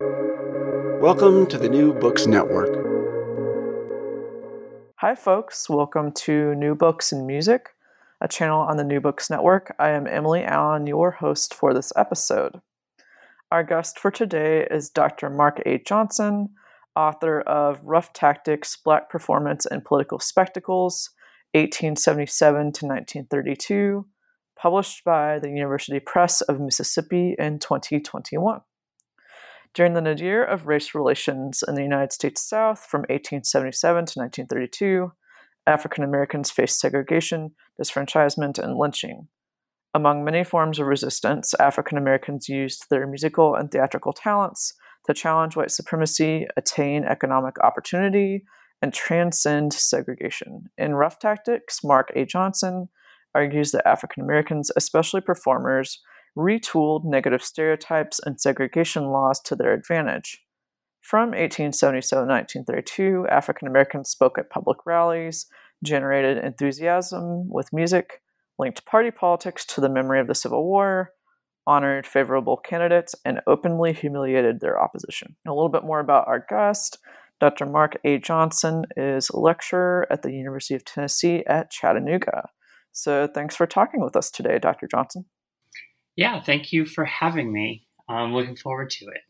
Welcome to the New Books Network. Hi, folks. Welcome to New Books and Music, a channel on the New Books Network. I am Emily Allen, your host for this episode. Our guest for today is Dr. Mark A. Johnson, author of Rough Tactics Black Performance and Political Spectacles, 1877 to 1932, published by the University Press of Mississippi in 2021. During the nadir of race relations in the United States South from 1877 to 1932, African Americans faced segregation, disfranchisement, and lynching. Among many forms of resistance, African Americans used their musical and theatrical talents to challenge white supremacy, attain economic opportunity, and transcend segregation. In Rough Tactics, Mark A. Johnson argues that African Americans, especially performers, retooled negative stereotypes and segregation laws to their advantage. From 1877 to 1932, African Americans spoke at public rallies, generated enthusiasm with music, linked party politics to the memory of the Civil War, honored favorable candidates, and openly humiliated their opposition. A little bit more about our guest. Dr. Mark A. Johnson is a lecturer at the University of Tennessee at Chattanooga. So thanks for talking with us today, Dr. Johnson. Yeah, thank you for having me. I'm looking forward to it.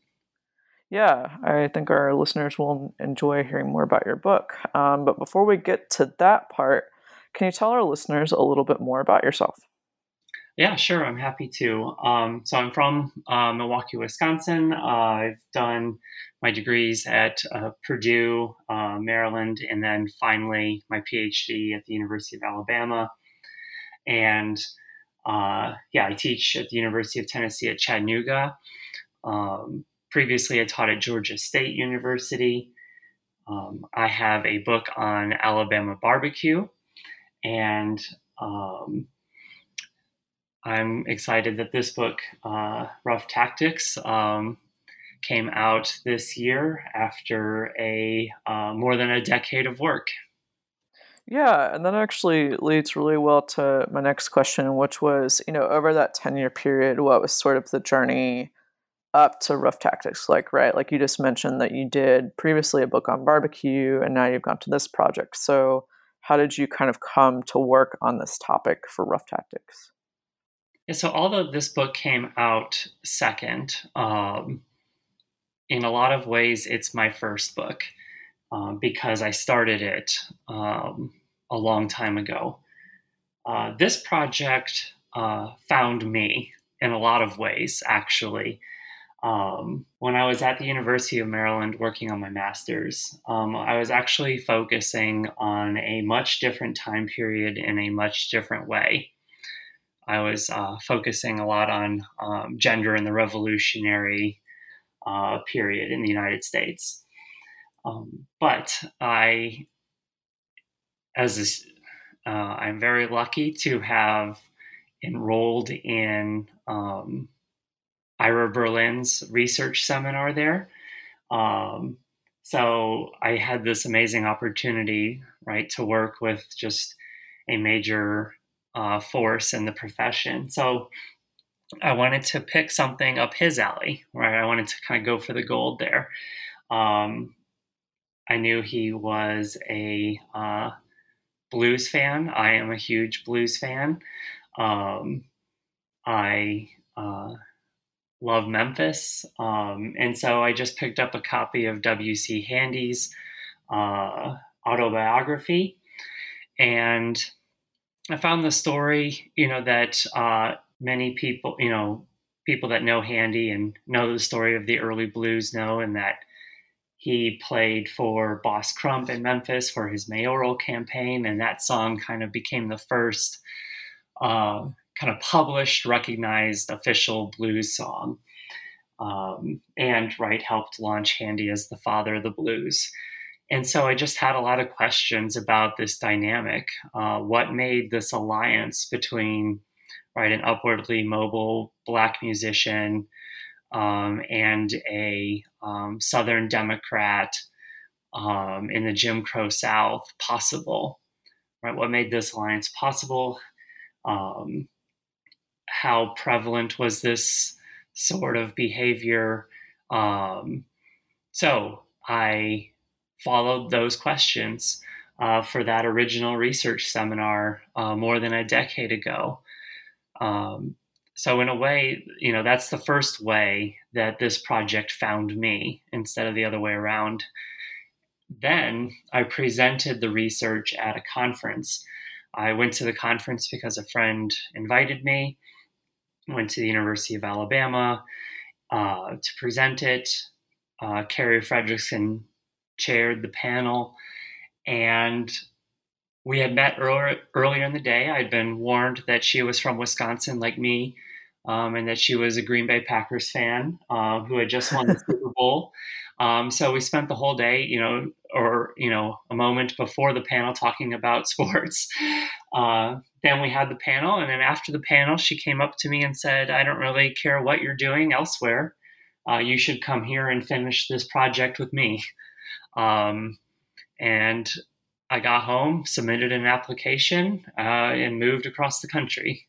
Yeah, I think our listeners will enjoy hearing more about your book. Um, but before we get to that part, can you tell our listeners a little bit more about yourself? Yeah, sure. I'm happy to. Um, so I'm from uh, Milwaukee, Wisconsin. Uh, I've done my degrees at uh, Purdue, uh, Maryland, and then finally my PhD at the University of Alabama. And uh, yeah, I teach at the University of Tennessee at Chattanooga. Um, previously, I taught at Georgia State University. Um, I have a book on Alabama barbecue, and um, I'm excited that this book, uh, Rough Tactics, um, came out this year after a uh, more than a decade of work. Yeah, and that actually leads really well to my next question, which was, you know, over that 10 year period, what was sort of the journey up to Rough Tactics? Like, right, like you just mentioned that you did previously a book on barbecue and now you've gone to this project. So, how did you kind of come to work on this topic for Rough Tactics? So, although this book came out second, um, in a lot of ways, it's my first book. Um, because I started it um, a long time ago. Uh, this project uh, found me in a lot of ways, actually. Um, when I was at the University of Maryland working on my master's, um, I was actually focusing on a much different time period in a much different way. I was uh, focusing a lot on um, gender in the revolutionary uh, period in the United States. Um, but I as uh, I'm very lucky to have enrolled in um, Ira Berlin's research seminar there. Um, so I had this amazing opportunity, right, to work with just a major uh, force in the profession. So I wanted to pick something up his alley, right? I wanted to kind of go for the gold there. Um, I knew he was a uh, blues fan. I am a huge blues fan. Um, I uh, love Memphis. Um, and so I just picked up a copy of W.C. Handy's uh, autobiography. And I found the story, you know, that uh, many people, you know, people that know Handy and know the story of the early blues know, and that he played for Boss Crump in Memphis for his mayoral campaign, and that song kind of became the first uh, kind of published, recognized official blues song. um, and Wright helped launch Handy as the father of the blues. And so I just had a lot of questions about this dynamic. Uh, what made this alliance between right an upwardly mobile black musician um, and a um, Southern Democrat um, in the Jim Crow South possible? Right, what made this alliance possible? Um, how prevalent was this sort of behavior? Um, so I followed those questions uh, for that original research seminar uh, more than a decade ago. Um, so in a way, you know, that's the first way that this project found me instead of the other way around. Then I presented the research at a conference. I went to the conference because a friend invited me. Went to the University of Alabama uh, to present it. Uh, Kari Frederickson chaired the panel, and we had met earlier, earlier in the day. I'd been warned that she was from Wisconsin, like me, um, and that she was a Green Bay Packers fan uh, who had just won the Super Bowl. Um, so we spent the whole day, you know, or you know, a moment before the panel talking about sports. Uh, then we had the panel, and then after the panel, she came up to me and said, "I don't really care what you're doing elsewhere. Uh, you should come here and finish this project with me." Um, and I got home, submitted an application, uh, and moved across the country.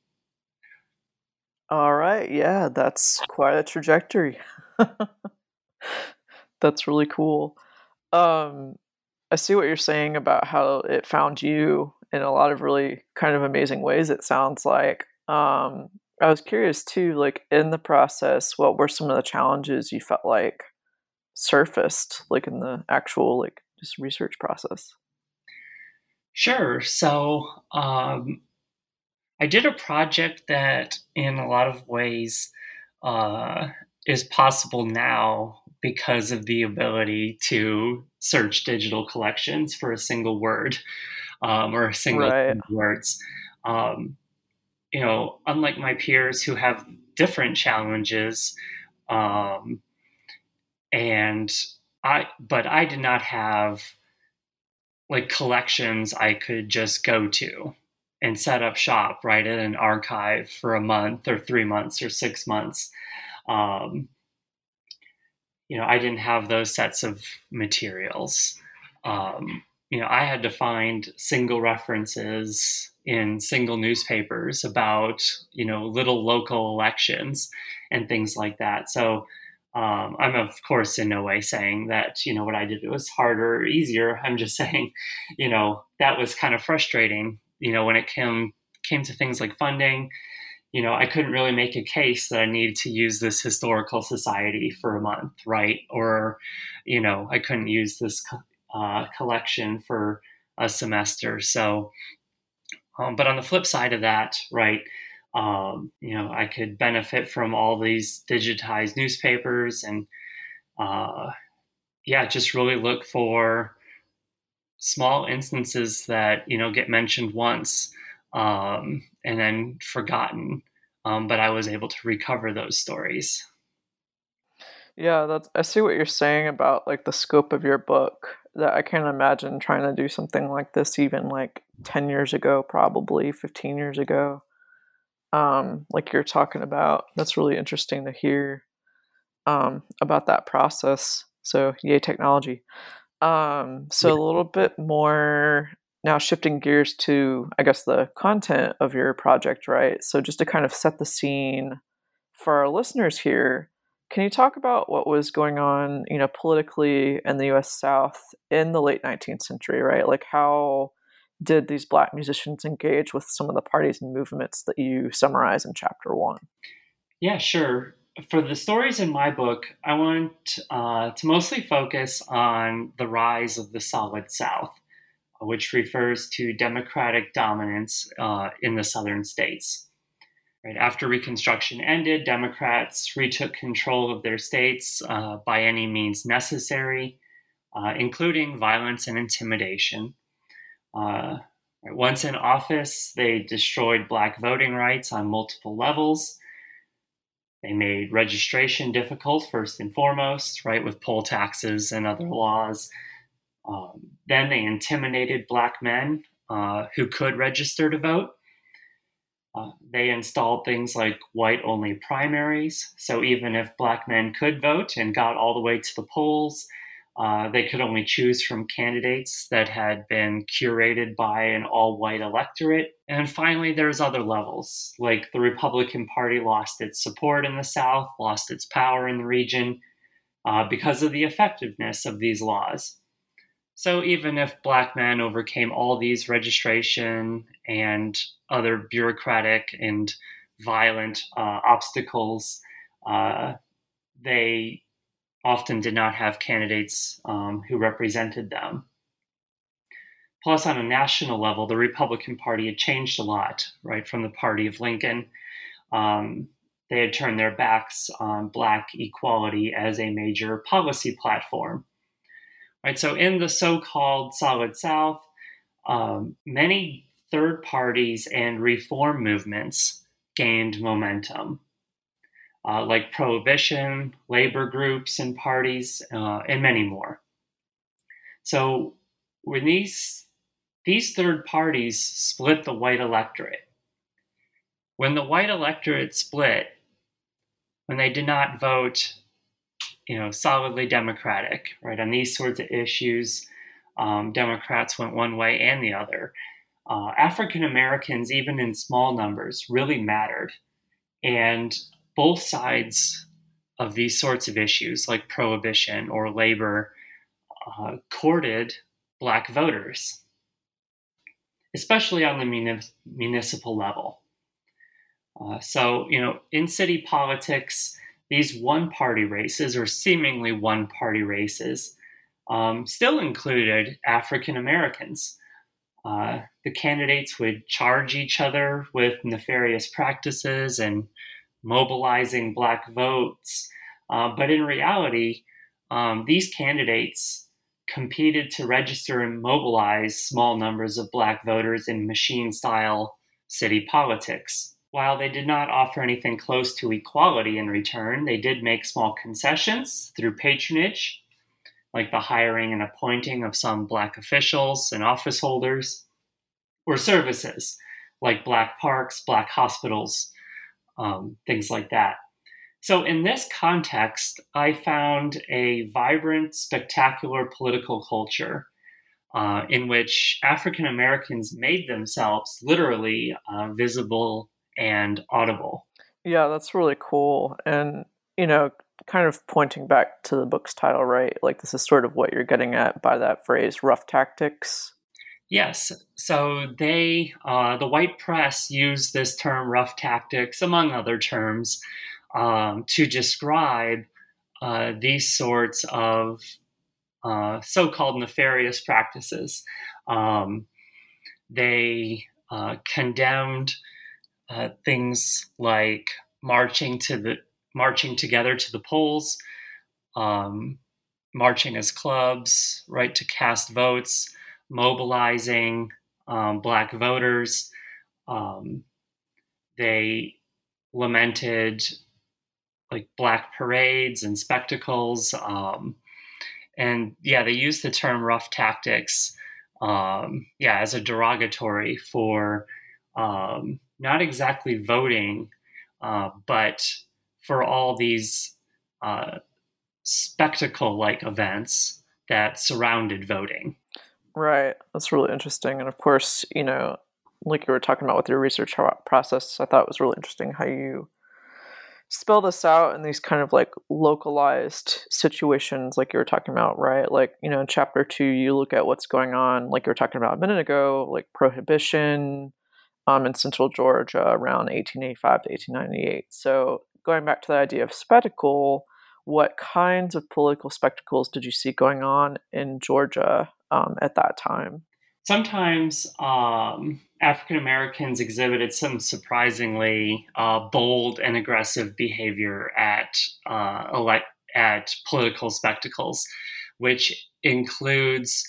All right. Yeah, that's quite a trajectory. that's really cool. Um, I see what you're saying about how it found you in a lot of really kind of amazing ways, it sounds like. Um, I was curious too, like in the process, what were some of the challenges you felt like surfaced, like in the actual like just research process? Sure. So um, I did a project that, in a lot of ways, uh, is possible now because of the ability to search digital collections for a single word um, or a single right. words. Um, you know, unlike my peers who have different challenges, um, and I, but I did not have like collections I could just go to and set up shop right at an archive for a month or three months or six months. Um, you know, I didn't have those sets of materials. Um, you know, I had to find single references in single newspapers about, you know, little local elections and things like that. So um, I'm of course in no way saying that you know what I did it was harder or easier. I'm just saying, you know, that was kind of frustrating. You know, when it came came to things like funding, you know, I couldn't really make a case that I needed to use this historical society for a month, right? Or, you know, I couldn't use this uh, collection for a semester. So, um, but on the flip side of that, right? um, you know, I could benefit from all these digitized newspapers and, uh, yeah, just really look for small instances that, you know, get mentioned once um, and then forgotten. Um, but I was able to recover those stories. Yeah, that's, I see what you're saying about like the scope of your book. That I can't imagine trying to do something like this even like 10 years ago, probably 15 years ago um, like you're talking about. That's really interesting to hear um, about that process. So, yay, technology. Um, so, yeah. a little bit more now shifting gears to, I guess, the content of your project, right? So, just to kind of set the scene for our listeners here, can you talk about what was going on, you know, politically in the U.S. South in the late 19th century, right? Like how did these black musicians engage with some of the parties and movements that you summarize in chapter one? Yeah, sure. For the stories in my book, I want uh, to mostly focus on the rise of the Solid South, which refers to democratic dominance uh, in the southern states. Right after Reconstruction ended, Democrats retook control of their states uh, by any means necessary, uh, including violence and intimidation. Uh, once in office, they destroyed black voting rights on multiple levels. They made registration difficult, first and foremost, right, with poll taxes and other laws. Um, then they intimidated black men uh, who could register to vote. Uh, they installed things like white only primaries. So even if black men could vote and got all the way to the polls, uh, they could only choose from candidates that had been curated by an all white electorate. And finally, there's other levels, like the Republican Party lost its support in the South, lost its power in the region uh, because of the effectiveness of these laws. So even if black men overcame all these registration and other bureaucratic and violent uh, obstacles, uh, they often did not have candidates um, who represented them. Plus, on a national level, the Republican Party had changed a lot, right, from the party of Lincoln. Um, they had turned their backs on Black equality as a major policy platform. Right, so in the so called Solid South, um, many third parties and reform movements gained momentum uh, like prohibition, labor groups and parties, uh, and many more. So when these these third parties split the white electorate, when the white electorate split, when they did not vote, you know, solidly Democratic, right, on these sorts of issues, um, Democrats went one way and the other. Uh, African Americans, even in small numbers, really mattered. And both sides of these sorts of issues, like prohibition or labor, uh, courted black voters, especially on the muni- municipal level. Uh, so, you know, in city politics, these one party races, or seemingly one party races, um, still included African Americans. Uh, the candidates would charge each other with nefarious practices and mobilizing black votes. Uh, but in reality, um, these candidates competed to register and mobilize small numbers of black voters in machine style city politics. While they did not offer anything close to equality in return, they did make small concessions through patronage, like the hiring and appointing of some black officials and office holders, or services like black parks, black hospitals, um, things like that. So, in this context, I found a vibrant, spectacular political culture uh, in which African Americans made themselves literally uh, visible and audible. Yeah, that's really cool. And, you know, kind of pointing back to the book's title, right? Like, this is sort of what you're getting at by that phrase, rough tactics. Yes. So they, uh, the white press used this term rough tactics, among other terms, um, to describe uh, these sorts of uh, so called nefarious practices. Um, they uh, condemned uh, things like marching to the marching together to the polls, um, marching as clubs, right to cast votes mobilizing um, black voters. Um, they lamented like black parades and spectacles. Um, and yeah, they used the term rough tactics, um, yeah, as a derogatory for um, not exactly voting, uh, but for all these uh, spectacle like events that surrounded voting. Right. That's really interesting. And of course, you know, like you were talking about with your research process, I thought it was really interesting how you spell this out in these kind of like localized situations like you were talking about right like you know in chapter two you look at what's going on like you were talking about a minute ago like prohibition um, in central georgia around 1885 to 1898 so going back to the idea of spectacle what kinds of political spectacles did you see going on in georgia um, at that time. Sometimes um, African Americans exhibited some surprisingly uh, bold and aggressive behavior at uh, elect at political spectacles, which includes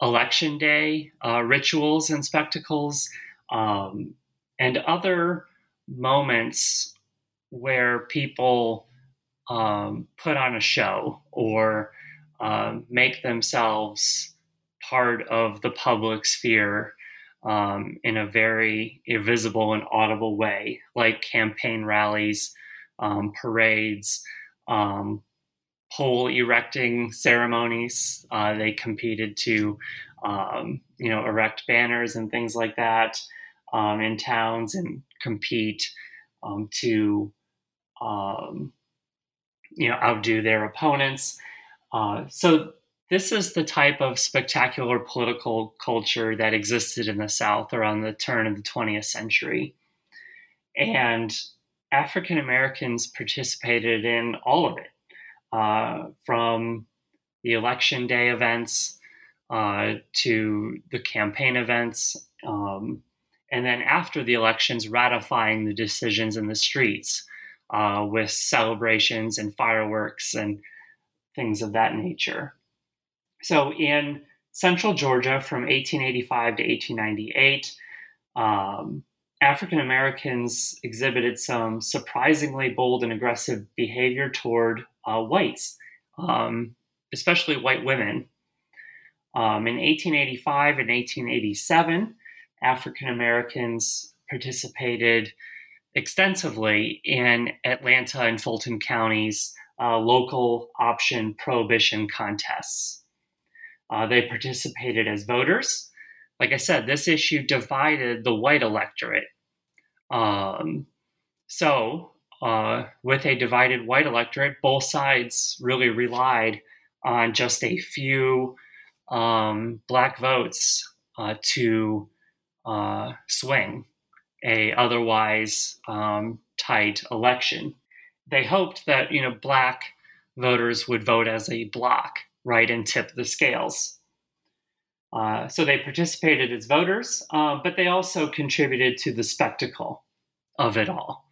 election day uh, rituals and spectacles, um, and other moments where people um, put on a show or um, make themselves part of the public sphere um, in a very visible and audible way, like campaign rallies, um, parades, um, pole erecting ceremonies. Uh, they competed to, um, you know, erect banners and things like that um, in towns and compete um, to, you know, outdo their opponents. Uh, so this is the type of spectacular political culture that existed in the South around the turn of the 20th century. And African Americans participated in all of it, uh, from the election day events uh, to the campaign events, um, and then after the elections, ratifying the decisions in the streets uh, with celebrations and fireworks and things of that nature. So in central Georgia from 1885 to 1898, um, African Americans exhibited some surprisingly bold and aggressive behavior toward uh, whites, um, especially white women. Um, in 1885 and 1887, African Americans participated extensively in Atlanta and Fulton counties' uh, local option prohibition contests. Uh, they participated as voters. Like I said, this issue divided the white electorate. Um, so, uh, with a divided white electorate, both sides really relied on just a few um, black votes uh, to uh, swing a otherwise um, tight election. They hoped that you know black voters would vote as a block right and tip the scales. Uh, so they participated as voters, uh, but they also contributed to the spectacle of it all.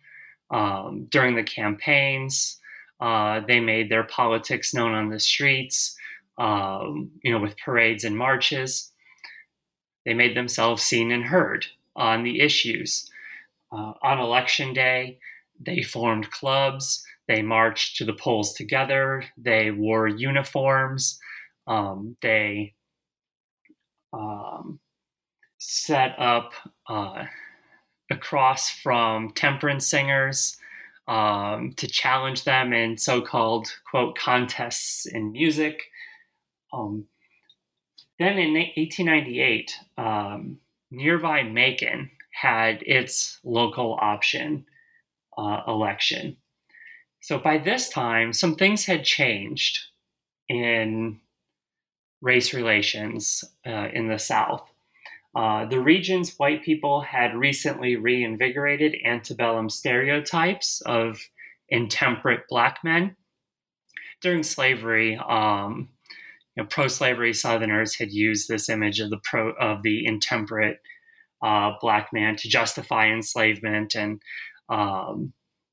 Um, during the campaigns, uh, they made their politics known on the streets, um, you know, with parades and marches. They made themselves seen and heard on the issues. Uh, on election day, they formed clubs, they marched to the polls together. They wore uniforms. Um, they um, set up uh, across from temperance singers um, to challenge them in so-called quote contests in music. Um, then in 1898, um, nearby Macon had its local option uh, election. So by this time, some things had changed in race relations uh, in the South. Uh, the region's white people had recently reinvigorated antebellum stereotypes of intemperate black men. During slavery, um, you know, pro-slavery Southerners had used this image of the pro of the intemperate uh, black man to justify enslavement, and um,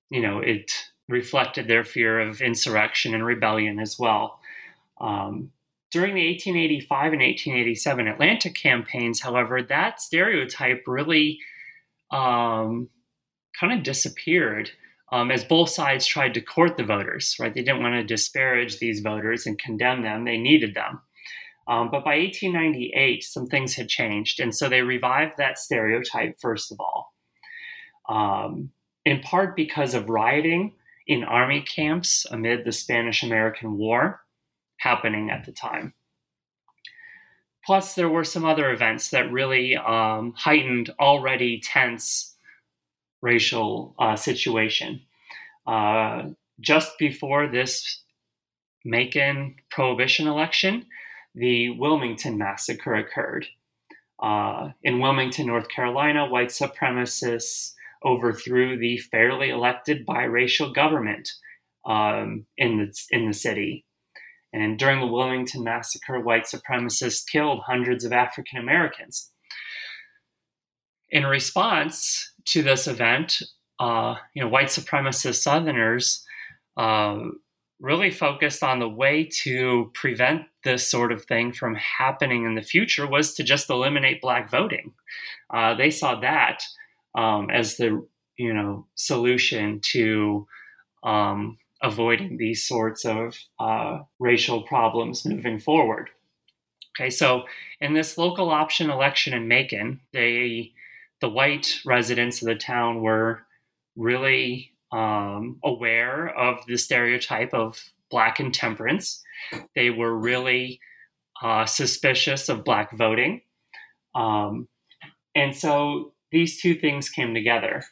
you know it reflected their fear of insurrection and rebellion as well. Um, during the 1885 and 1887 Atlanta campaigns, however, that stereotype really um, kind of disappeared um, as both sides tried to court the voters, right? They didn't want to disparage these voters and condemn them, they needed them. Um, but by 1898, some things had changed. And so they revived that stereotype, first of all, um, in part because of rioting in army camps amid the Spanish American War happening at the time. Plus, there were some other events that really um, heightened already tense racial uh, situation. Uh, just before this Macon Prohibition election, the Wilmington Massacre occurred. Uh, in Wilmington, North Carolina, white supremacists overthrew the fairly elected biracial government um, in the in the city. And during the Wilmington massacre, white supremacists killed hundreds of African Americans. In response to this event, uh, you know, white supremacist Southerners uh, really focused on the way to prevent this sort of thing from happening in the future was to just eliminate black voting. Uh, they saw that um, as the you know, solution to um, avoiding these sorts of uh, racial problems moving forward. Okay, so in this local option election in Macon, they the white residents of the town were really um, aware of the stereotype of black intemperance. They were really uh, suspicious of black voting. Um, and so these two things came together.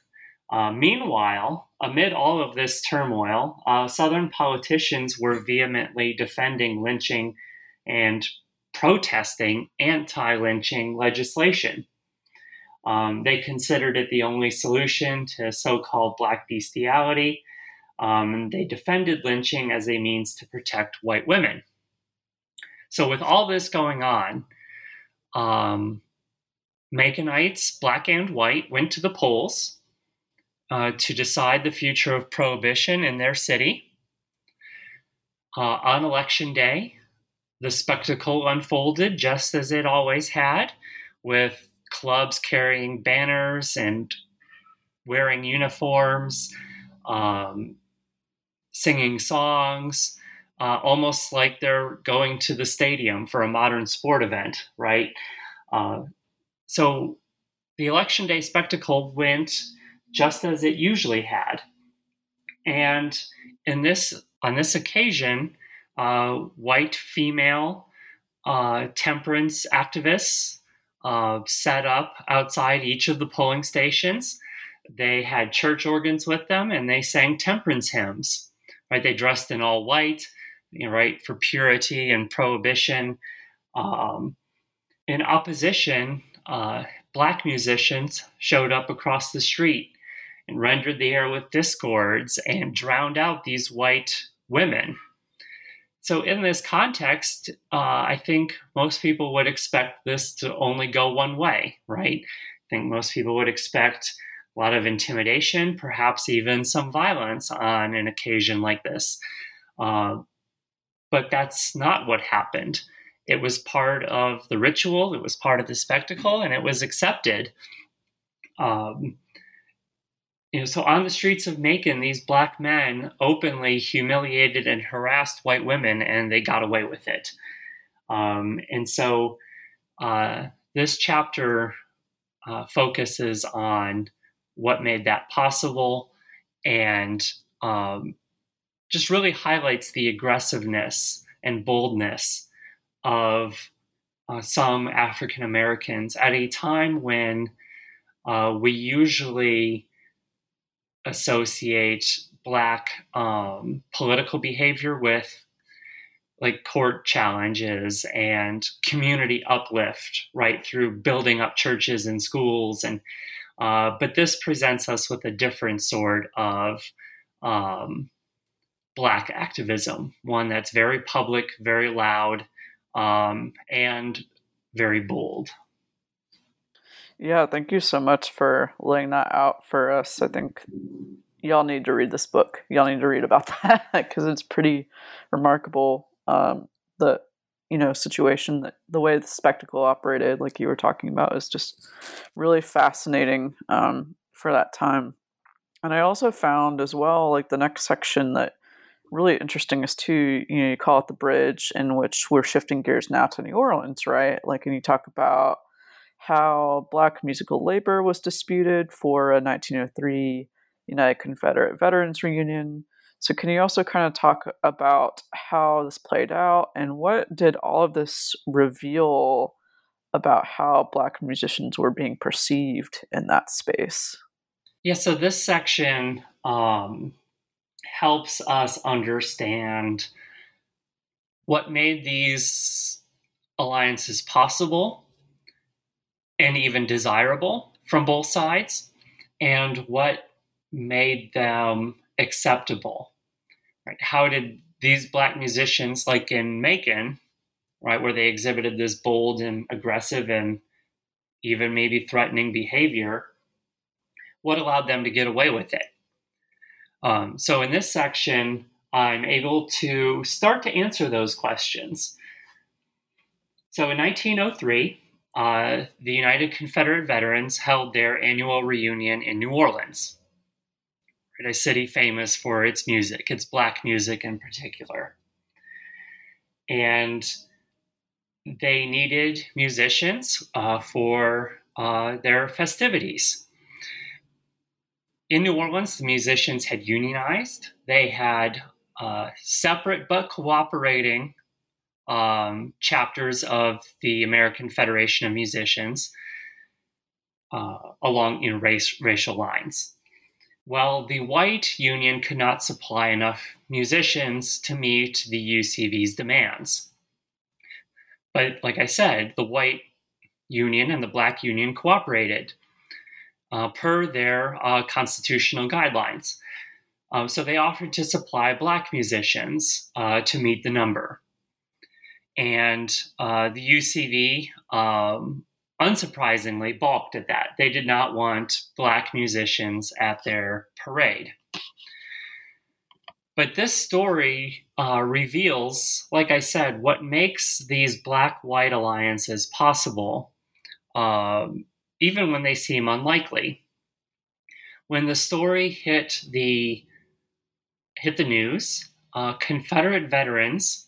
Uh, meanwhile, amid all of this turmoil, uh, Southern politicians were vehemently defending lynching and protesting anti lynching legislation. Um, they considered it the only solution to so called black bestiality. Um, they defended lynching as a means to protect white women. So, with all this going on, um, Maconites, black and white, went to the polls uh, to decide the future of prohibition in their city. Uh, on election day, the spectacle unfolded just as it always had, with clubs carrying banners and wearing uniforms, um, singing songs, uh, almost like they're going to the stadium for a modern sport event, right? Uh, so the election day spectacle went just as it usually had. And in this on this occasion, uh, white female uh, temperance activists uh, set up outside each of the polling stations. They had church organs with them, and they sang temperance hymns. Right, they dressed in all white, you know, right, for purity and prohibition. Um, in opposition, uh, black musicians showed up across the street and rendered the air with discords and drowned out these white women. So, in this context, uh, I think most people would expect this to only go one way, right? I think most people would expect a lot of intimidation, perhaps even some violence on an occasion like this. Uh, but that's not what happened. It was part of the ritual, it was part of the spectacle, and it was accepted. Um, you know, so on the streets of Macon, these black men openly humiliated and harassed white women, and they got away with it. Um, and so uh, this chapter uh, focuses on what made that possible and um, just really highlights the aggressiveness and boldness of uh, some African Americans at a time when uh, we usually associate black um, political behavior with like court challenges and community uplift right through building up churches and schools and uh, but this presents us with a different sort of um, black activism one that's very public very loud um, and very bold yeah, thank you so much for laying that out for us. I think y'all need to read this book. Y'all need to read about that because it's pretty remarkable. Um, the you know situation that the way the spectacle operated, like you were talking about, is just really fascinating um, for that time. And I also found as well, like the next section that really interesting is too. You know, you call it the bridge, in which we're shifting gears now to New Orleans, right? Like, and you talk about how black musical labor was disputed for a 1903 United Confederate Veterans Reunion. So, can you also kind of talk about how this played out and what did all of this reveal about how Black musicians were being perceived in that space? Yeah, so this section um, helps us understand what made these alliances possible and even desirable from both sides, and what made them acceptable. Right? How did these black musicians, like in Macon, right, where they exhibited this bold and aggressive and even maybe threatening behavior, what allowed them to get away with it? Um, so in this section, I'm able to start to answer those questions. So in 1903, uh, the United Confederate Veterans held their annual reunion in New Orleans. a city famous for its music, its black music in particular. And they needed musicians uh, for uh, their festivities. In New Orleans, the musicians had unionized. They had uh, separate but cooperating um, chapters of the American Federation of Musicians uh, along know, race, racial lines. Well, the white union could not supply enough musicians to meet the UCV's demands. But like I said, the white union and the black union cooperated uh, per their uh, constitutional guidelines. Um, so they offered to supply black musicians uh, to meet the number. And uh, the UCV, um, unsurprisingly, balked at that. They did not want black musicians at their parade. But this story uh, reveals, like I said, what makes these black white alliances possible, um, even when they seem unlikely. When the story hit the hit the news, uh, Confederate veterans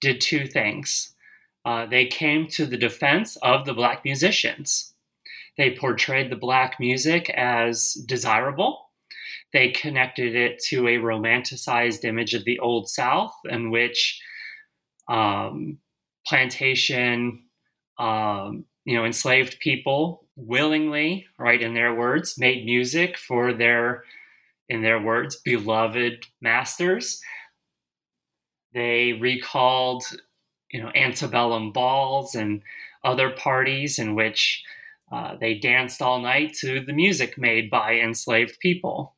did two things. Uh, they came to the defense of the black musicians. They portrayed the black music as desirable. They connected it to a romanticized image of the Old South, in which um, plantation, um, you know, enslaved people willingly, right, in their words, made music for their in their words, beloved masters. They recalled, you know, antebellum balls and other parties in which uh, they danced all night to the music made by enslaved people.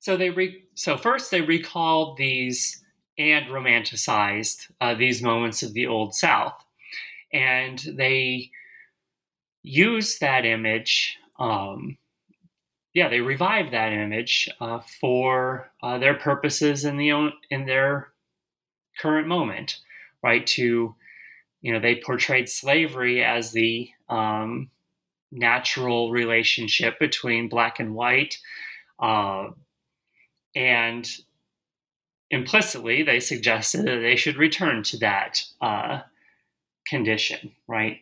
So they re- so first they recalled these and romanticized uh, these moments of the old South, and they used that image um, yeah, they revive that image uh, for uh, their purposes in the in their current moment, right? To you know, they portrayed slavery as the um, natural relationship between black and white, uh, and implicitly they suggested that they should return to that uh, condition, right?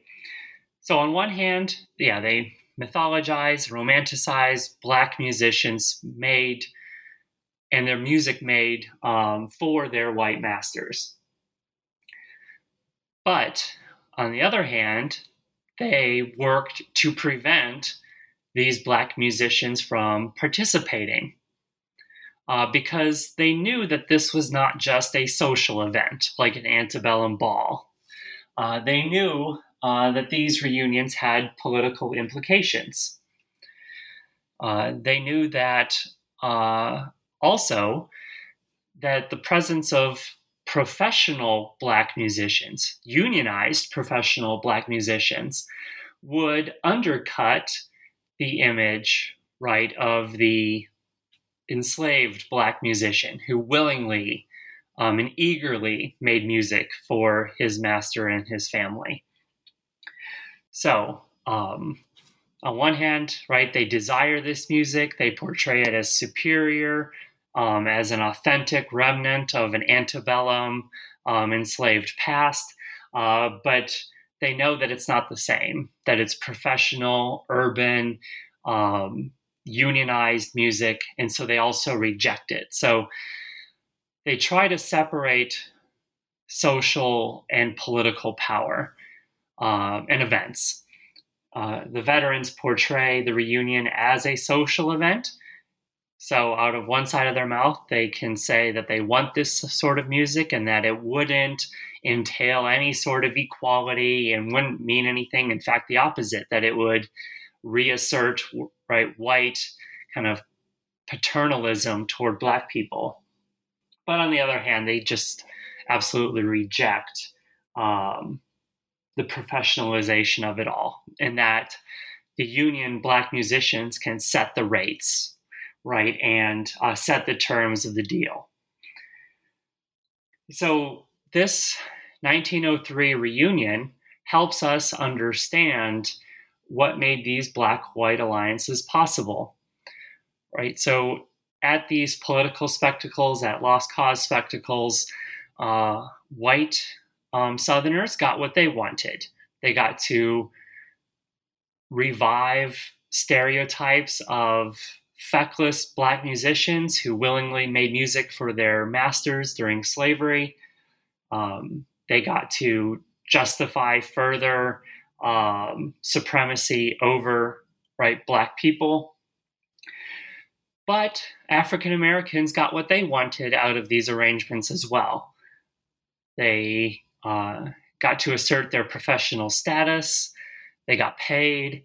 So on one hand, yeah, they mythologize, romanticize black musicians made and their music made um, for their white masters. But on the other hand, they worked to prevent these black musicians from participating uh, because they knew that this was not just a social event like an antebellum ball. Uh, they knew uh, that these reunions had political implications. Uh, they knew that uh, also that the presence of professional black musicians, unionized professional black musicians, would undercut the image, right, of the enslaved black musician who willingly um, and eagerly made music for his master and his family. So, um, on one hand, right, they desire this music, they portray it as superior, um, as an authentic remnant of an antebellum um, enslaved past, uh, but they know that it's not the same, that it's professional, urban, um, unionized music, and so they also reject it. So they try to separate social and political power um, and events. Uh, the veterans portray the reunion as a social event. So, out of one side of their mouth, they can say that they want this sort of music and that it wouldn't entail any sort of equality and wouldn't mean anything. In fact, the opposite, that it would reassert right white kind of paternalism toward black people. But on the other hand, they just absolutely reject um, the professionalization of it all, and that the union black musicians can set the rates, right, and uh, set the terms of the deal. So this 1903 reunion helps us understand what made these black white alliances possible right so at these political spectacles, at lost cause spectacles, uh, white um, Southerners got what they wanted. They got to revive stereotypes of feckless black musicians who willingly made music for their masters during slavery. Um, they got to justify further um, supremacy over right black people. But African Americans got what they wanted out of these arrangements as well. They uh, got to assert their professional status. They got paid.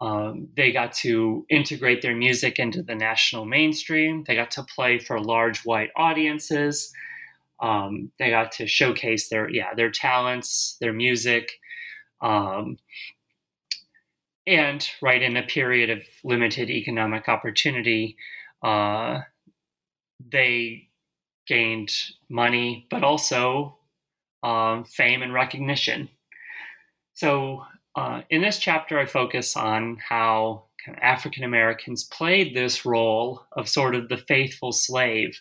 Um, they got to integrate their music into the national mainstream. They got to play for large white audiences. Um, they got to showcase their yeah their talents, their music, um, and right in a period of limited economic opportunity, uh, they gained money, but also um, fame and recognition. So, uh, in this chapter, I focus on how African Americans played this role of sort of the faithful slave,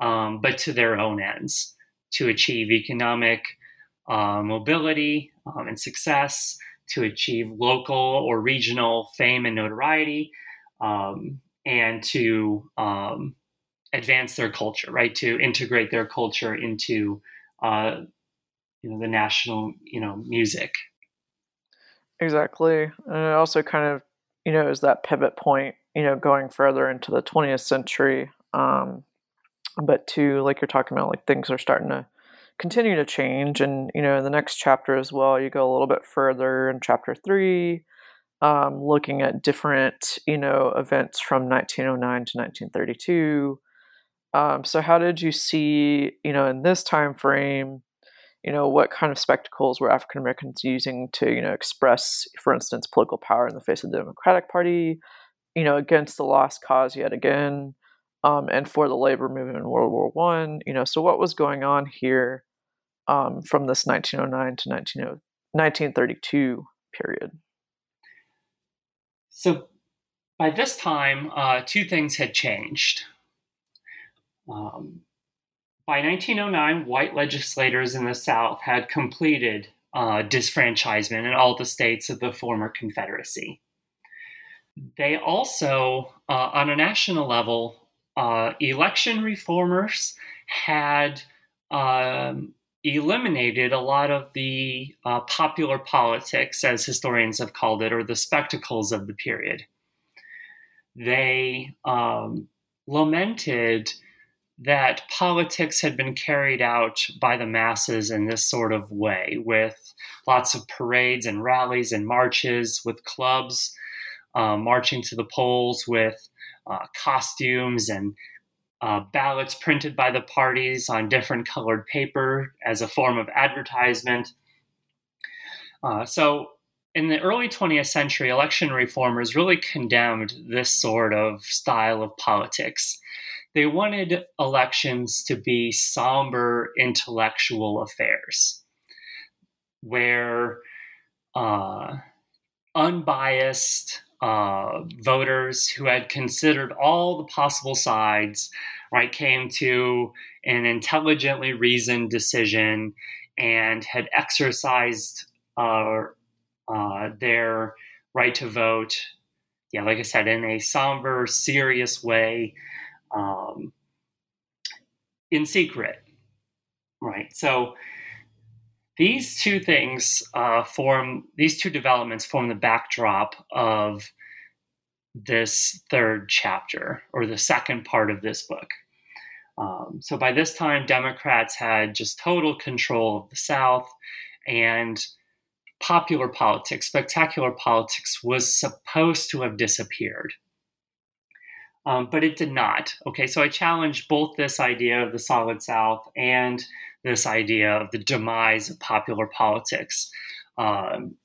um, but to their own ends to achieve economic uh, mobility um, and success, to achieve local or regional fame and notoriety, um, and to um, advance their culture, right? To integrate their culture into uh, you know the national you know music. Exactly. And it also kind of you know is that pivot point you know going further into the 20th century um but to like you're talking about like things are starting to continue to change. And you know in the next chapter as well you go a little bit further in chapter three um, looking at different you know events from 1909 to 1932 um, so how did you see you know in this time frame you know, what kind of spectacles were African Americans using to, you know, express, for instance, political power in the face of the Democratic Party, you know, against the lost cause yet again, um, and for the labor movement in World War One. You know, so what was going on here um, from this 1909 to 1932 period? So by this time, uh, two things had changed. Um, by 1909, white legislators in the South had completed uh, disfranchisement in all the states of the former Confederacy. They also, uh, on a national level, uh, election reformers had um, eliminated a lot of the uh, popular politics, as historians have called it, or the spectacles of the period. They um, lamented that politics had been carried out by the masses in this sort of way, with lots of parades and rallies and marches, with clubs uh, marching to the polls with uh, costumes and uh, ballots printed by the parties on different colored paper as a form of advertisement. Uh, so, in the early 20th century, election reformers really condemned this sort of style of politics they wanted elections to be somber intellectual affairs where uh, unbiased uh, voters who had considered all the possible sides right came to an intelligently reasoned decision and had exercised uh, uh their right to vote yeah like i said in a somber serious way um, in secret, right? So these two things uh, form these two developments form the backdrop of this third chapter or the second part of this book. Um, so by this time, Democrats had just total control of the South, and popular politics, spectacular politics, was supposed to have disappeared um, but it did not. Okay, so I challenged both this idea of the solid South and this idea of the demise of popular politics. Um,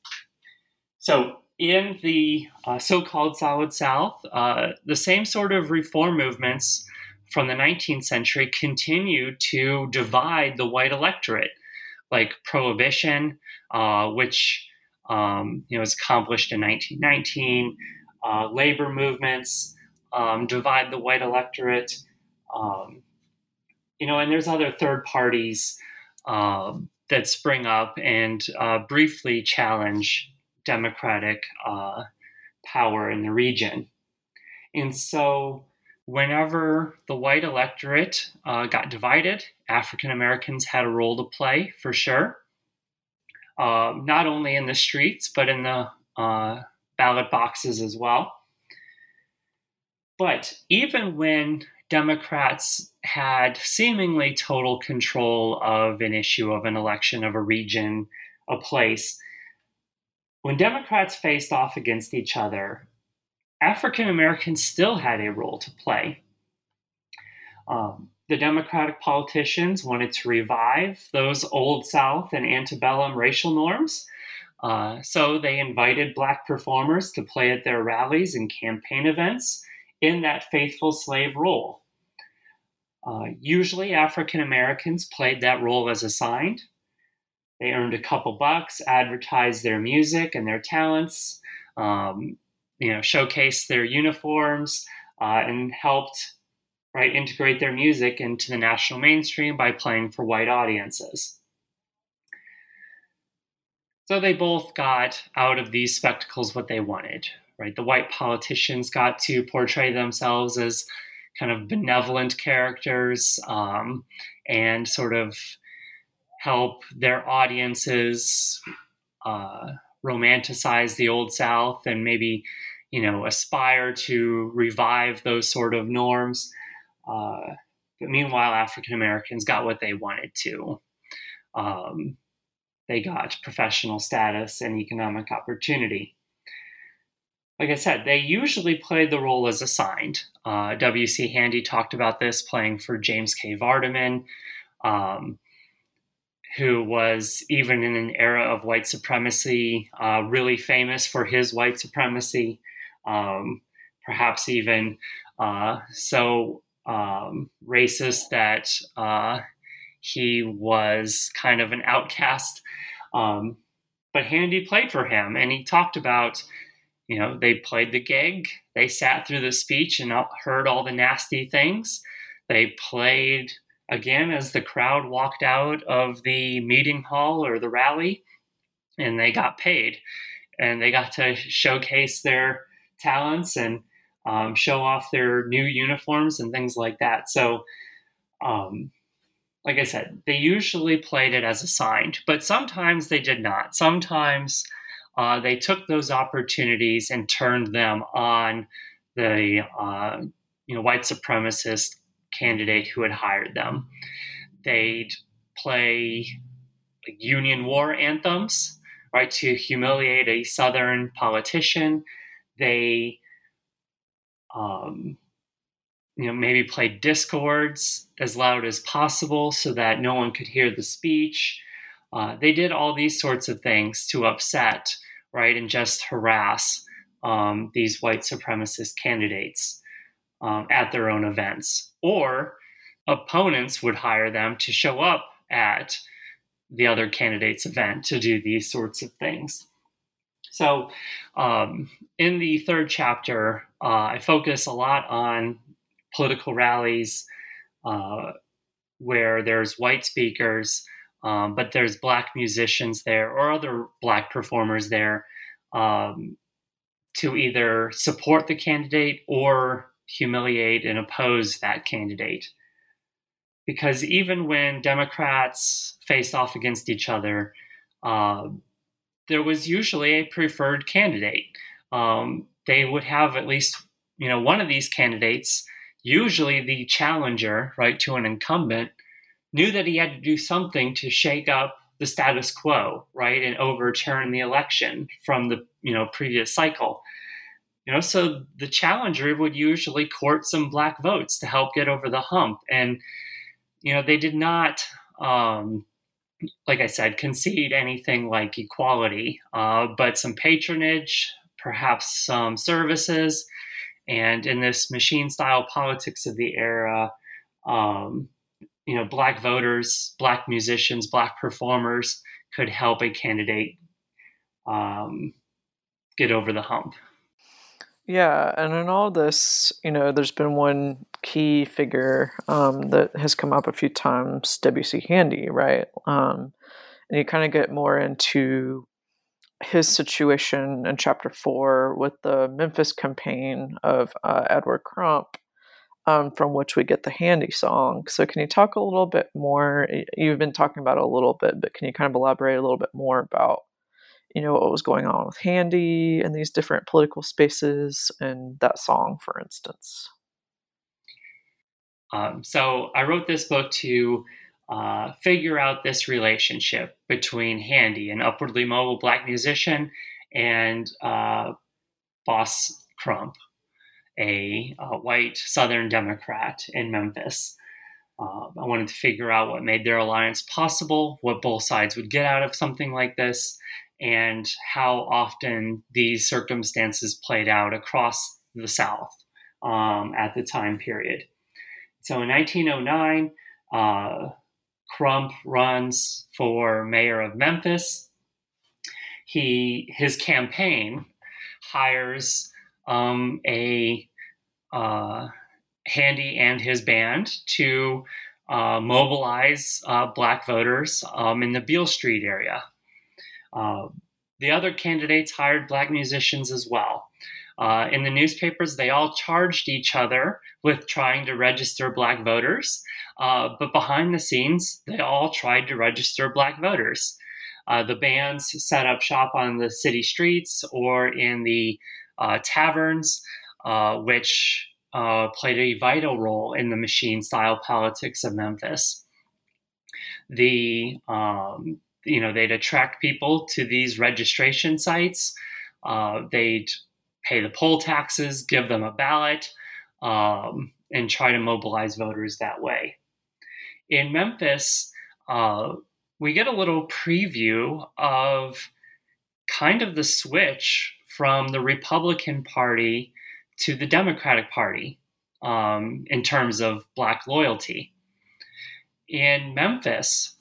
so, in the uh, so called solid South, uh, the same sort of reform movements from the 19th century continue to divide the white electorate, like prohibition, uh, which um, you know was accomplished in 1919, uh, labor movements um, divide the white electorate. Um, you know, and there's other third parties um, that spring up and uh, briefly challenge democratic uh, power in the region. And so, whenever the white electorate uh, got divided, African Americans had a role to play for sure, uh, not only in the streets, but in the uh, ballot boxes as well. But even when Democrats had seemingly total control of an issue, of an election, of a region, a place, when Democrats faced off against each other, African Americans still had a role to play. Um, the Democratic politicians wanted to revive those old South and antebellum racial norms. Uh, so they invited Black performers to play at their rallies and campaign events in that faithful slave role. Uh, usually, African Americans played that role as assigned. They earned a couple bucks, advertised their music and their talents, um, you know, showcased their uniforms, uh, and helped right integrate their music into the national mainstream by playing for white audiences. So they both got out of these spectacles what they wanted, right? The white politicians got to portray themselves as kind of benevolent characters um, and sort of help their audiences uh, romanticize the old South and maybe, you know, aspire to revive those sort of norms. Uh, but meanwhile, African Americans got what they wanted to. Um, they got professional status and economic opportunity like I said, they usually played the role as assigned. Uh, W.C. Handy talked about this playing for James K. Vardaman, um, who was, even in an era of white supremacy, uh, really famous for his white supremacy, um, perhaps even uh, so um, racist that uh, he was kind of an outcast. Um, but Handy played for him, and he talked about you know, they played the gig, they sat through the speech and heard all the nasty things. They played again as the crowd walked out of the meeting hall or the rally, and they got paid. And they got to showcase their talents and um, show off their new uniforms and things like that. So, um, like I said, they usually played it as assigned, but sometimes they did not. Sometimes uh, they took those opportunities and turned them on the uh, you know white supremacist candidate who had hired them. They'd play Union war anthems, right, to humiliate a Southern politician. They, um, you know, maybe play discords as loud as possible so that no one could hear the speech. Uh, they did all these sorts of things to upset right, and just harass um, these white supremacist candidates um, at their own events. Or opponents would hire them to show up at the other candidate's event to do these sorts of things. So, um, in the third chapter, uh, I focus a lot on political rallies uh, where there's white speakers um, but there's black musicians there or other black performers there um, to either support the candidate or humiliate and oppose that candidate. Because even when Democrats faced off against each other, uh, there was usually a preferred candidate. Um, they would have at least, you know, one of these candidates, usually the challenger, right, to an incumbent, knew that he had to do something to shake up the status quo, right, and overturn the election from the you know previous cycle. You know, so the challenger would usually court some black votes to help get over the hump, and you know they did not, um, like I said, concede anything like equality, uh, but some patronage, perhaps some services, and in this machine style politics of the era. Um, you know, black voters, black musicians, black performers could help a candidate um, get over the hump. Yeah, and in all this, you know, there's been one key figure um, that has come up a few times, W.C. Handy, right? Um, and you kind of get more into his situation in chapter four with the Memphis campaign of uh, Edward Crump, um, from which we get the Handy song. So, can you talk a little bit more? You've been talking about a little bit, but can you kind of elaborate a little bit more about you know, what was going on with Handy and these different political spaces and that song, for instance. Um, so I wrote this book to uh, figure out this relationship between Handy, an upwardly mobile black musician, and uh, Boss Crump, a, a, white Southern Democrat in Memphis. Uh, I wanted to figure out what made their alliance possible, what both sides would get out of something like this, and how often these circumstances played out across the South um, at the time period. So in 1909, uh, Crump runs for mayor of Memphis. He his campaign hires um, a uh, Handy and his band to uh, mobilize uh, black voters um, in the Beale Street area. Uh, the other candidates hired black musicians as well. Uh, in the newspapers, they all charged each other with trying to register black voters, uh, but behind the scenes, they all tried to register black voters. Uh, the bands set up shop on the city streets or in the uh, taverns, uh, which uh, played a vital role in the machine style politics of Memphis. The um, you know they'd attract people to these registration sites they'd pay the poll taxes give them a ballot um, and try to mobilize voters that way. In memphis uh, we get a little preview of kind of the switch from the republican party to the democratic party um, in terms of black loyalty. In memphis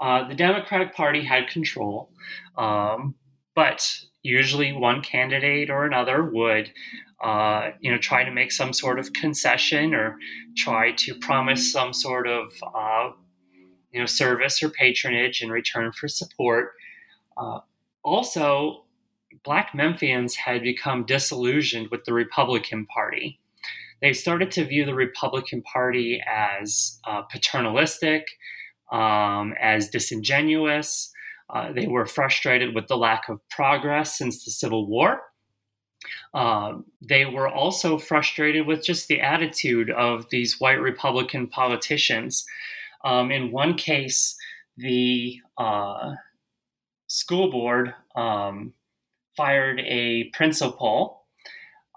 uh, the Democratic Party had control, um, but usually one candidate or another would, uh, you know, try to make some sort of concession or try to promise some sort of, uh, you know, service or patronage in return for support. Uh, also, Black Memphians had become disillusioned with the Republican Party. They started to view the Republican Party as uh, paternalistic um, as disingenuous. Uh, they were frustrated with the lack of progress since the Civil War. Um, they were also frustrated with just the attitude of these white Republican politicians. Um, in one case, the uh, school board um, fired a principal.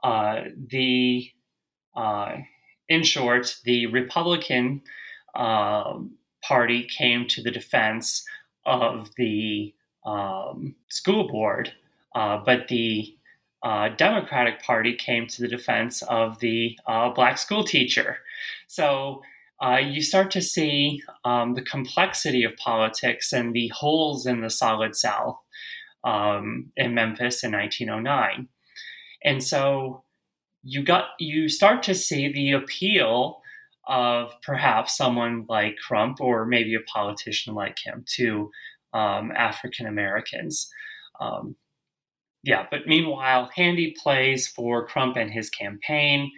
Uh, the uh, in short, the Republican um, party came to the defense of the um, school board, uh, but the uh, Democratic Party came to the defense of the uh, black school teacher. So uh, you start to see um, the complexity of politics and the holes in the solid South um, in Memphis in 1909. And so you got you start to see the appeal of perhaps someone like Crump or maybe a politician like him to um, African Americans. Um, yeah, but meanwhile, Handy plays for Crump and his campaign.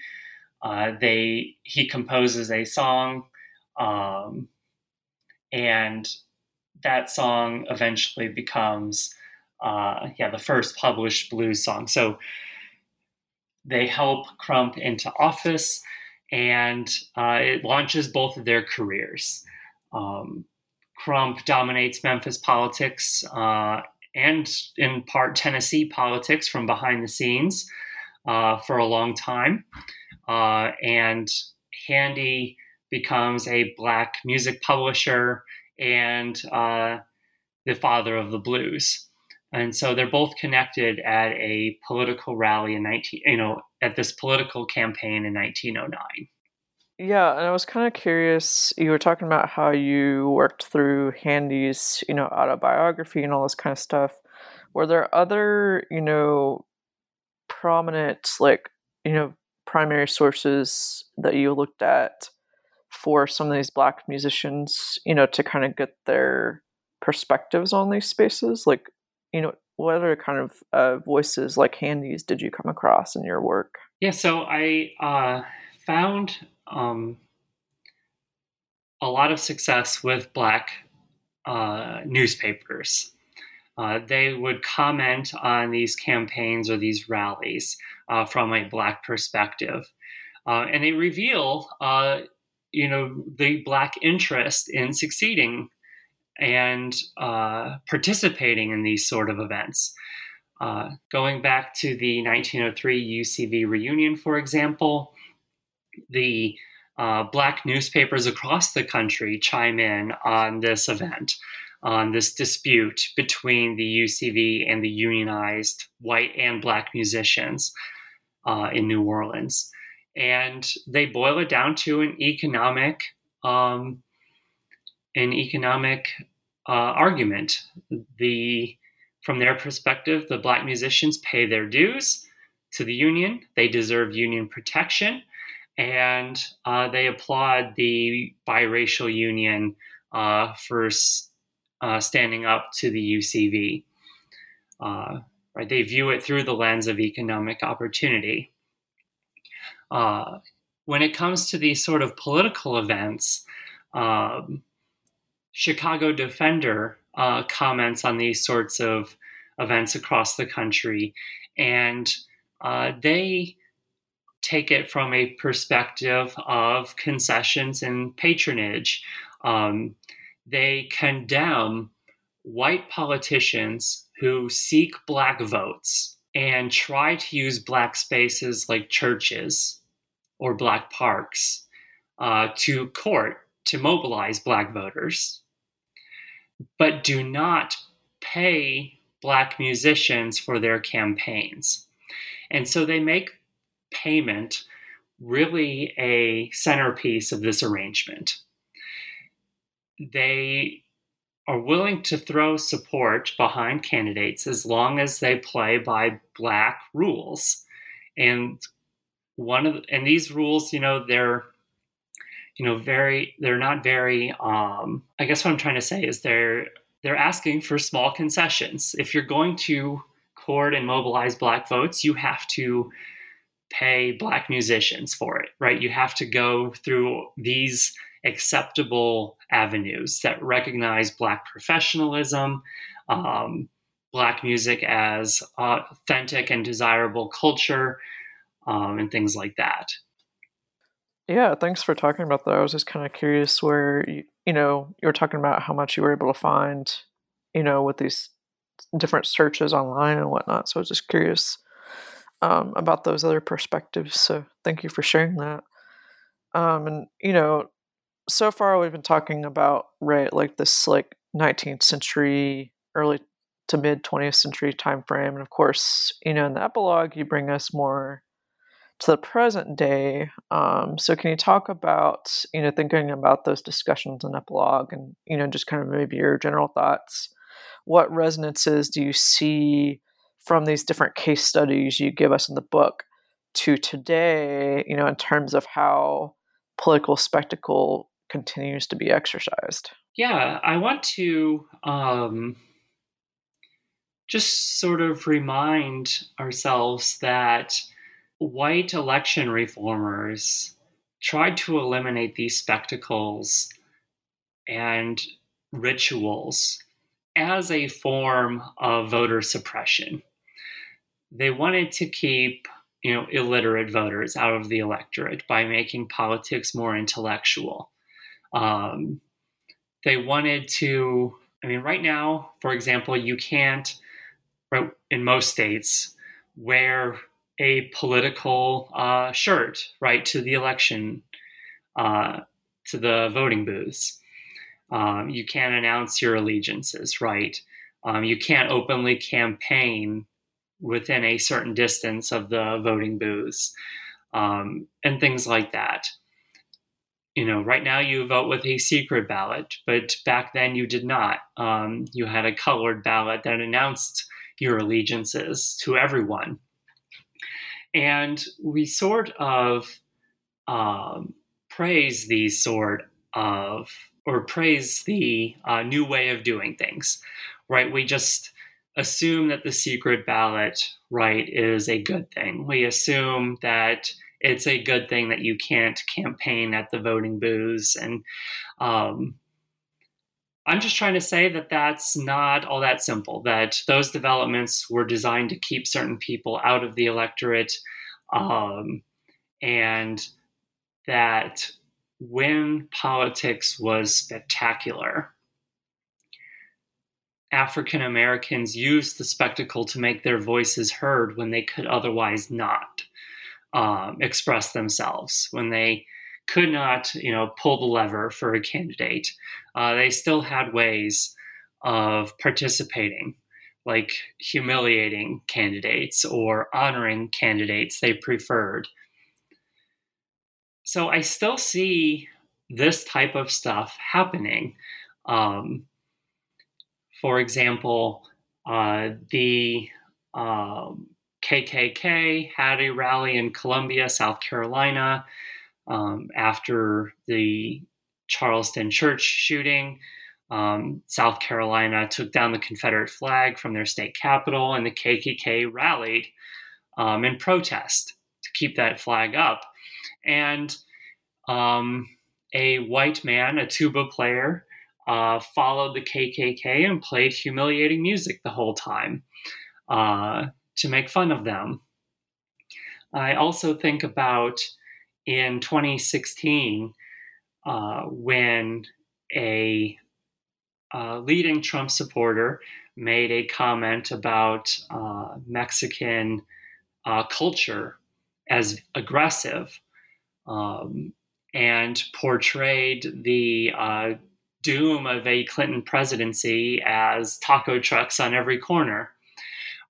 Uh, they he composes a song, um, and that song eventually becomes uh, yeah the first published blues song. So they help Crump into office and uh, it launches both of their careers. Um, Crump dominates Memphis politics uh, and, in part, Tennessee politics from behind the scenes uh, for a long time. Uh, and Handy becomes a black music publisher and uh, the father of the blues. And so they're both connected at a political rally in 19, you know, at this political campaign in 1909. Yeah, and I was kind of curious. You were talking about how you worked through Handy's, you know, autobiography and all this kind of stuff. Were there other, you know, prominent, like, you know, primary sources that you looked at for some of these black musicians, you know, to kind of get their perspectives on these spaces? Like, you know, what other kind of uh, voices like Handy's did you come across in your work? Yeah, so I uh, found um, a lot of success with black uh, newspapers. Uh, they would comment on these campaigns or these rallies uh, from a black perspective, uh, and they reveal, you know, the black interest in succeeding and uh, participating in these sort of events. Uh, going back to the 1903 UCV reunion, for example, the uh, black newspapers across the country chime in on this event, on this dispute between the UCV and the unionized white and black musicians uh, in New Orleans. And they boil it down to an economic um, an economic uh, argument. The from their perspective, the black musicians pay their dues to the union. They deserve union protection, and uh, they applaud the biracial union uh, for uh, standing up to the UCV. Uh, right, they view it through the lens of economic opportunity. Uh, when it comes to these sort of political events, um, Chicago Defender uh, comments on these sorts of events across the country, and uh, they take it from a perspective of concessions and patronage. Um, they condemn white politicians who seek black votes and try to use black spaces like churches or black parks uh, to court to mobilize black voters but do not pay black musicians for their campaigns. And so they make payment really a centerpiece of this arrangement. They are willing to throw support behind candidates as long as they play by black rules. And one of and these rules, you know, they're you know very they're not very um i guess what i'm trying to say is they're they're asking for small concessions. If you're going to court and mobilize black votes you have to pay black musicians for it right? You have to go through these acceptable avenues that recognize black professionalism um, black music as authentic and desirable culture um, and things like that yeah, thanks for talking about that. I was just kind of curious where you, you know you were talking about how much you were able to find, you know, with these different searches online and whatnot. So I was just curious um, about those other perspectives. So thank you for sharing that. Um, and you know, so far we've been talking about right like this like 19th century, early to mid 20th century time frame, and of course, you know, in the epilogue you bring us more to the present day. Um, so, can you talk about, you know, thinking about those discussions in epilogue and, you know, just kind of maybe your general thoughts? What resonances do you see from these different case studies you give us in the book to today, you know, in terms of how political spectacle continues to be exercised? Yeah, I want to um, just sort of remind ourselves that white election reformers tried to eliminate these spectacles and rituals as a form of voter suppression. They wanted to keep you know illiterate voters out of the electorate by making politics more intellectual. Um, they wanted to. I mean, right now, for example, you can't, in most states, wear a political uh, shirt right to the election uh, to the voting booths. Um, you can't announce your allegiances, right? Um, you can't openly campaign within a certain distance of the voting booths, um, and things like that. You know, right now you vote with a secret ballot, but back then you did not. Um, you had a colored ballot that announced your allegiances to everyone. And we sort of um, praise these sort of or praise the uh, new way of doing things, right? We just assume that the secret ballot right is a good thing. We assume that it's a good thing that you can't campaign at the voting booths and um, I'm just trying to say that that's not all that simple, that those developments were designed to keep certain people out of the electorate, um, and that when politics was spectacular, African Americans used the spectacle to make their voices heard when they could otherwise not um, express themselves, when they could not, you know, pull the lever for a candidate. Uh, they still had ways of participating, like humiliating candidates or honoring candidates they preferred. So I still see this type of stuff happening. Um, for example, uh, the um, KKK had a rally in Columbia, South Carolina, um, after the Charleston church shooting. Um, South Carolina took down the Confederate flag from their state capitol, and the KKK rallied um, in protest to keep that flag up. And um, a white man, a tuba player, uh, followed the KKK and played humiliating music the whole time uh, to make fun of them. I also think about in 2016 uh, when a uh, leading Trump supporter made a comment about uh, Mexican uh, culture as aggressive um, and portrayed the uh, doom of a Clinton presidency as taco trucks on every corner,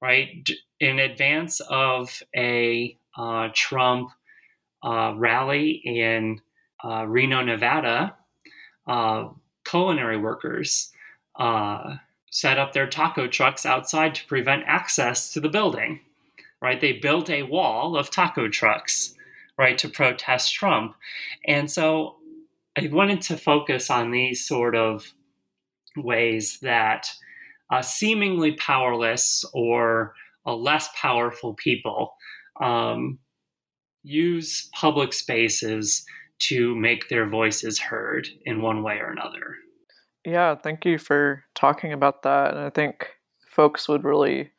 right? In advance of a Trump rally in uh, Reno, Nevada, uh, culinary workers uh, set up their taco trucks outside to prevent access to the building. Right, they built a wall of taco trucks, right, to protest Trump, and so I wanted to focus on these sort of ways that seemingly powerless or less powerful people um, use public spaces to make their voices heard in one way or another. Yeah, thank you for talking about that. And I think folks would really,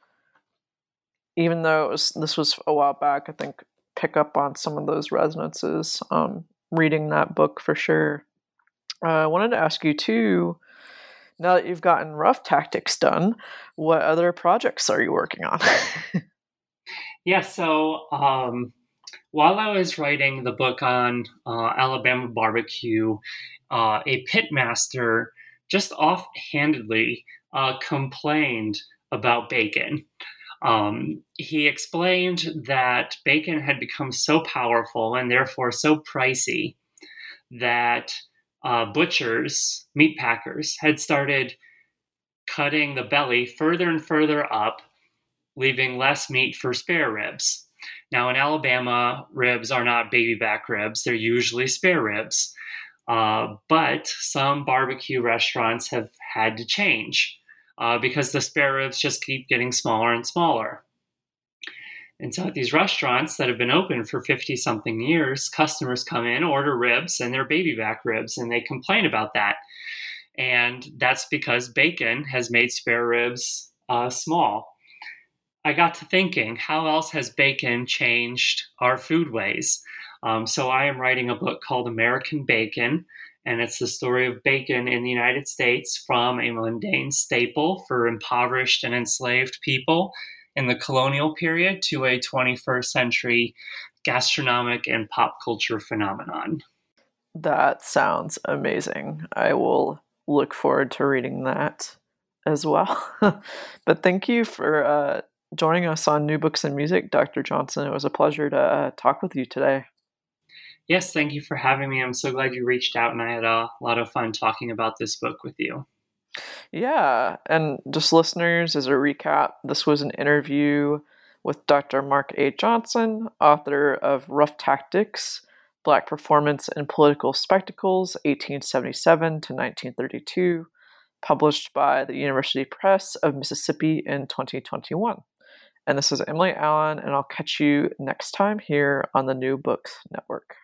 even though was, this was a while back, I think pick up on some of those resonances um, reading that book for sure. Uh, I wanted to ask you too. Now that you've gotten rough tactics done, what other projects are you working on? yeah, so um, while I was writing the book on uh, Alabama barbecue, uh, a pitmaster just offhandedly uh, complained about bacon. Um, he explained that bacon had become so powerful and therefore so pricey that uh, butchers, meat packers, had started cutting the belly further and further up, leaving less meat for spare ribs. Now, in Alabama, ribs are not baby back ribs, they're usually spare ribs. Uh, but some barbecue restaurants have had to change uh, because the spare ribs just keep getting smaller and smaller. And so at these restaurants that have been open for 50 something years, customers come in, order ribs, and they're baby back ribs, and they complain about that. And that's because bacon has made spare ribs uh, small. I got to thinking, how else has bacon changed our foodways? Um, so I am writing a book called American Bacon, and it's the story of bacon in the United States from a mundane staple for impoverished and enslaved people in the colonial period to a 21st century gastronomic and pop culture phenomenon. That sounds amazing. I will look forward to reading that as well. but thank you for uh, joining us on New Books in Music, Dr. Johnson. It was a pleasure to uh, talk with you today. Yes, thank you for having me. I'm so glad you reached out, and I had a lot of fun talking about this book with you. Yeah, and just listeners, as a recap, this was an interview with Dr. Mark A. Johnson, author of Rough Tactics Black Performance in Political Spectacles, 1877 to 1932, published by the University Press of Mississippi in 2021. And this is Emily Allen, and I'll catch you next time here on the New Books Network.